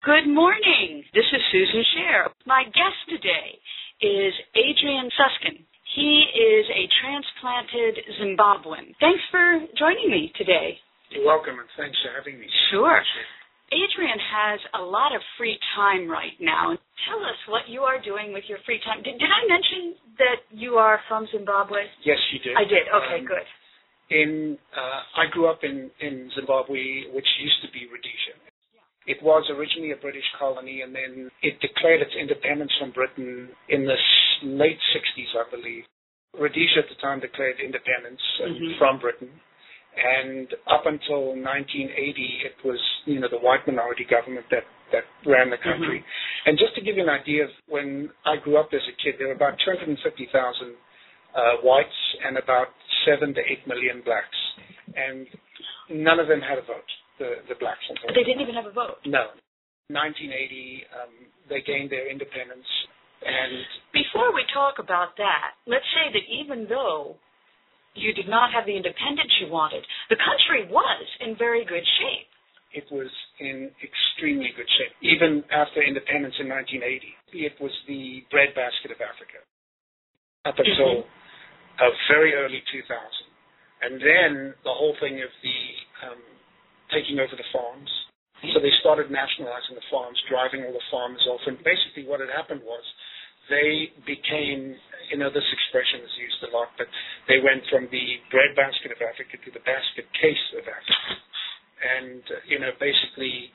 Good morning. This is Susan Scher. My guest today is Adrian Suskin. He is a transplanted Zimbabwean. Thanks for joining me today. You're welcome, and thanks for having me. Sure. Adrian has a lot of free time right now. Tell us what you are doing with your free time. Did, did I mention that you are from Zimbabwe? Yes, you did. I did. Okay, Um, good. In uh, I grew up in in Zimbabwe, which used to be Rhodesia. It was originally a British colony, and then it declared its independence from Britain in the late 60s, I believe. Rhodesia at the time declared independence um, Mhm. from Britain, and up until 1980, it was you know the white minority government that that ran the country. And just to give you an idea of when I grew up as a kid, there were about 250,000 uh, whites and about seven to eight million blacks, and none of them had a vote. The the blacks. They didn't even have a vote. No. 1980, um, they gained their independence, and Before we talk about that, let's say that even though you did not have the independence you wanted, the country was in very good shape. it was in extremely good shape. Even after independence in 1980, it was the breadbasket of Africa up until uh, very early 2000. And then the whole thing of the um, taking over the farms. So they started nationalizing the farms, driving all the farmers off. And basically what had happened was they became, you know, this expression is used a lot, but they went from the breadbasket of Africa to the basket case of Africa. And, you know, basically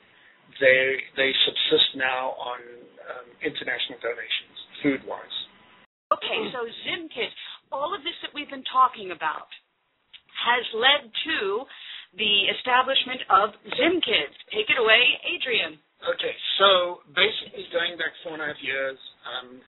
they, they subsist now on um, international donations, food-wise. Okay, so Zim Kids, all of this that we've been talking about has led to the establishment of Zim Kids. Take it away, Adrian. Okay, so basically going back four and a half years, um,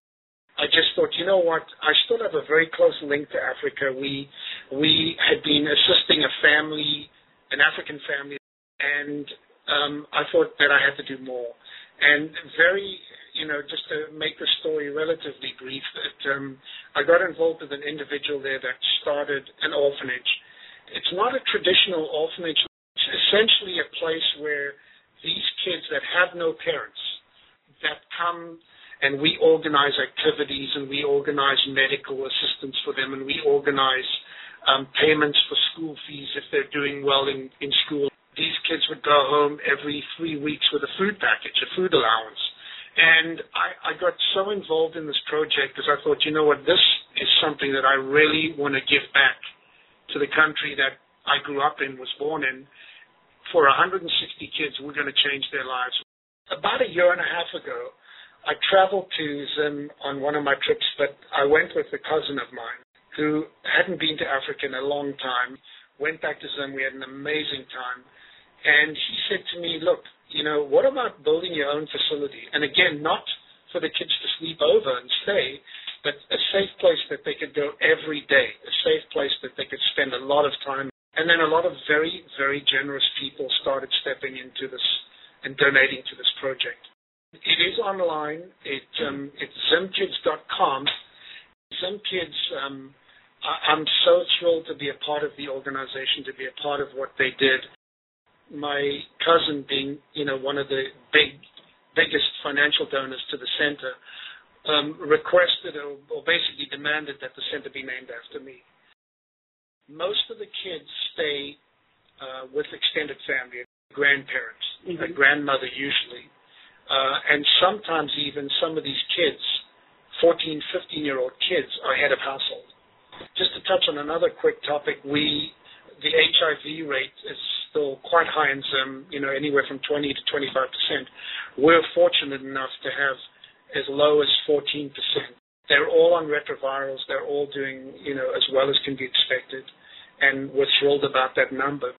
I just thought, you know what? I still have a very close link to Africa. We we had been assisting a family, an African family, and um, I thought that I had to do more. And very, you know, just to make the story relatively brief, that um, I got involved with an individual there that started an orphanage. It's not a traditional orphanage. It's essentially a place where these kids that have no parents that come and we organize activities and we organize medical assistance for them and we organize um, payments for school fees if they're doing well in, in school. These kids would go home every three weeks with a food package, a food allowance. And I, I got so involved in this project because I thought, you know what, this is something that I really want to give back to the country that I grew up in, was born in. For 160 kids, we're going to change their lives. About a year and a half ago, I traveled to Zim on one of my trips, but I went with a cousin of mine who hadn't been to Africa in a long time, went back to Zim. We had an amazing time. And he said to me, look, you know, what about building your own facility? And again, not for the kids to sleep over and stay, but a safe place that they could go every day, a safe place that they could spend a lot of time. And then a lot of very, very generous people started stepping into this and donating to this project. It is online. It, um, it's zimkids.com. Zimkids, um, I, I'm so thrilled to be a part of the organization, to be a part of what they did. My cousin being, you know, one of the big, biggest financial donors to the center, um, requested or, or basically demanded that the center be named after me. Most of the kids stay uh, with extended family, grandparents, a Mhm. grandmother usually, uh, and sometimes even some of these kids, 14, 15 year old kids, are head of household. Just to touch on another quick topic, we the HIV rate is still quite high in Zim, you know, anywhere from 20 to 25 percent. We're fortunate enough to have as low as 14 percent. They're all on retrovirals. They're all doing, you know, as well as can be expected, and we're thrilled about that number.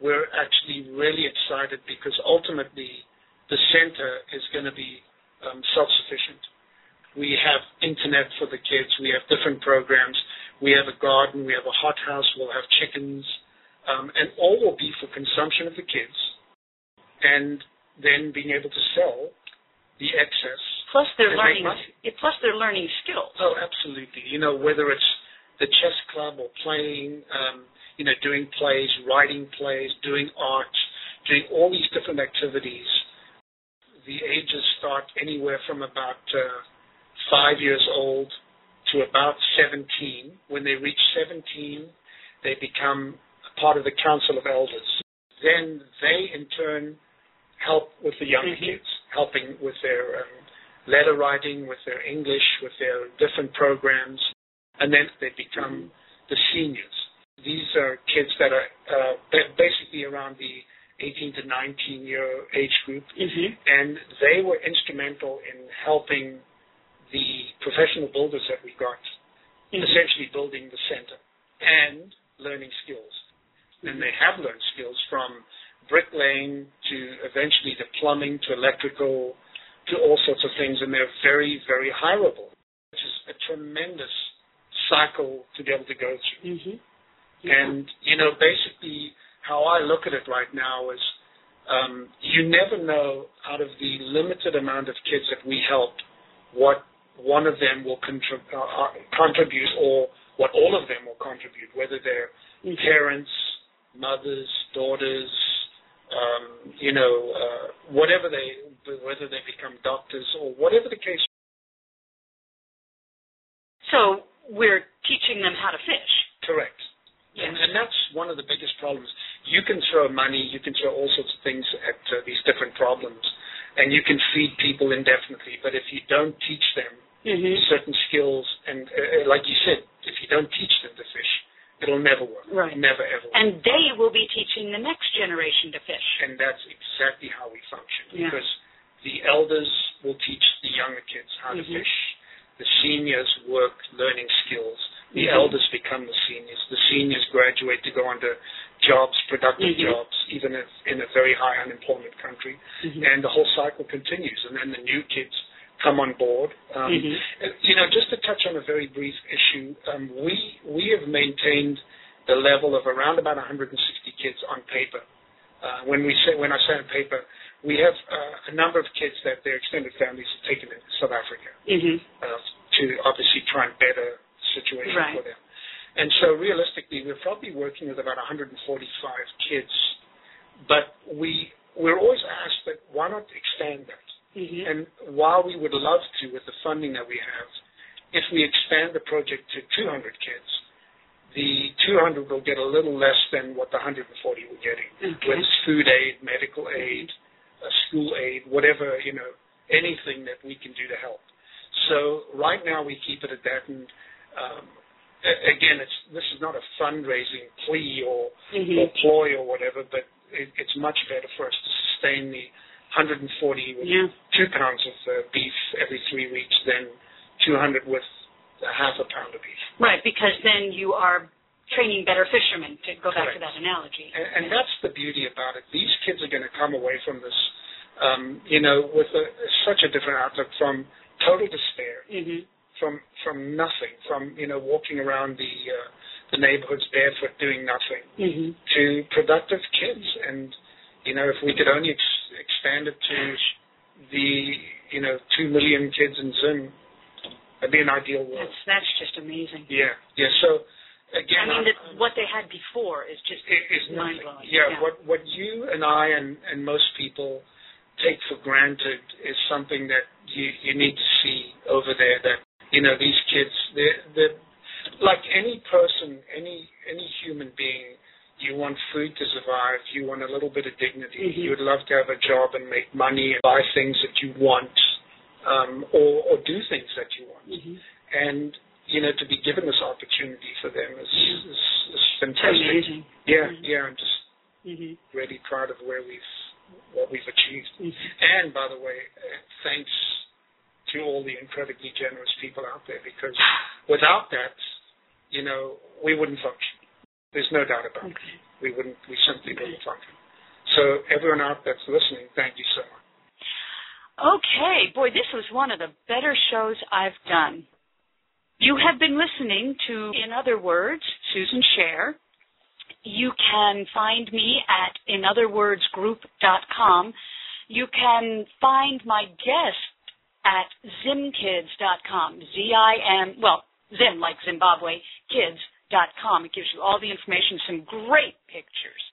We're actually really excited because ultimately the center is going to be um, self-sufficient. We have internet for the kids. We have different programs. We have a garden. We have a hothouse. We'll have chickens, um, and all will be for consumption of the kids, and then being able to sell the excess. Plus they're And learning yeah, plus they're learning skills. Oh, absolutely. You know, whether it's the chess club or playing, um, you know, doing plays, writing plays, doing art, doing all these different activities. the ages start anywhere from about uh, five years old to about 17. When they reach 17, they become part of the Council of Elders. Then they, in turn, help with the younger mm-hmm. kids, helping with their um, letter writing, with their English, with their different programs, and then they become the seniors. These are kids that are uh, basically around the 18 to 19 year age group, mm-hmm. and they were instrumental in helping the professional builders that we got, mm-hmm. essentially building the center and learning skills. Mm-hmm. And they have learned skills from bricklaying to eventually the plumbing to electrical to all sorts of things, and they're very, very hireable, which is a tremendous cycle to be able to go through. Mm-hmm. Yeah. And, you know, basically how I look at it right now is um, you never know out of the limited amount of kids that we help what one of them will contrib- uh, uh, contribute or what all of them will contribute, whether they're mm-hmm. parents, mothers, daughters, um, you know, uh, whatever they, whether they become doctors or whatever the case. So we're teaching them how to fish. Correct. And, and that's one of the biggest problems. You can throw money, you can throw all sorts of things at uh, these different problems, and you can feed people indefinitely. But if you don't teach them mm-hmm. certain skills, and uh, uh, like you said, if you don't teach them to fish, it'll never work. Right. Never ever. Work. And they will be teaching the next generation to fish. And that's exactly how we function yeah. because the elders will teach the younger kids how mm-hmm. to fish. The seniors work learning skills the mm-hmm. elders become the seniors. The seniors graduate to go on to jobs, productive mm-hmm. jobs, even if in a very high unemployment country. Mm-hmm. And the whole cycle continues. And then the new kids come on board. Um, mm-hmm. You know, just to touch on a very brief issue, um, we we have maintained the level of around about 160 kids on paper. Uh, when we say when I say on paper, we have uh, a number of kids that their extended families have taken in South Africa mm-hmm. uh, to obviously try and better the situation right. for them. And so realistically, we're probably working with about 145 kids, but we we're always asked that why not expand that? Mm-hmm. And while we would love to with the funding that we have, if we expand the project to 200 kids, the 200 will get a little less than what the 140 were getting okay. with food aid, medical aid, uh, school aid, whatever you know, anything that we can do to help. So right now we keep it at that, and um, again, it's this is not a fundraising plea or, mm-hmm. or ploy or whatever, but it, it's much better for us to sustain the 140 with yeah. two pounds of uh, beef every three weeks than 200 with a half a pound. Right, because then you are training better fishermen, to go back Correct. to that analogy. And, and that's the beauty about it. These kids are going to come away from this, um, you know, with a, such a different outlook from total despair Mm-hmm from from nothing, from you know walking around the uh, the neighborhoods barefoot doing nothing, mm-hmm. to productive kids. And you know, if we could only ex- expand it to the you know two million kids in Zim, that'd be an ideal world. That's that's just amazing. Yeah, yeah. So again, I mean, the, what they had before is just is mind blowing. blowing. Yeah, yeah, what what you and I and and most people take for granted is something that you you need to see over there that you know, these kids, they're, they're like any person, any any human being. You want food to survive. You want a little bit of dignity. Mm-hmm. You would love to have a job and make money and buy things that you want, um, or, or do things that you want. Mm-hmm. And you know, to be given this opportunity for them is, is, is fantastic. Amazing. Yeah, mm-hmm. yeah. I'm just mm-hmm. really proud of where we've what we've achieved. Mm-hmm. And by the way, uh, thanks to all the incredibly generous people out there because without that, you know, we wouldn't function. There's no doubt about okay. it. We wouldn't, we simply okay. wouldn't function. So everyone out there that's listening, thank you so much. Okay, boy, this was one of the better shows I've done. You have been listening to, in other words, Susan Scher. You can find me at inotherwordsgroup.com. You can find my guest at zimkids.com. Z-I-M, well, Zim like Zimbabwe, kids.com. It gives you all the information, some great pictures.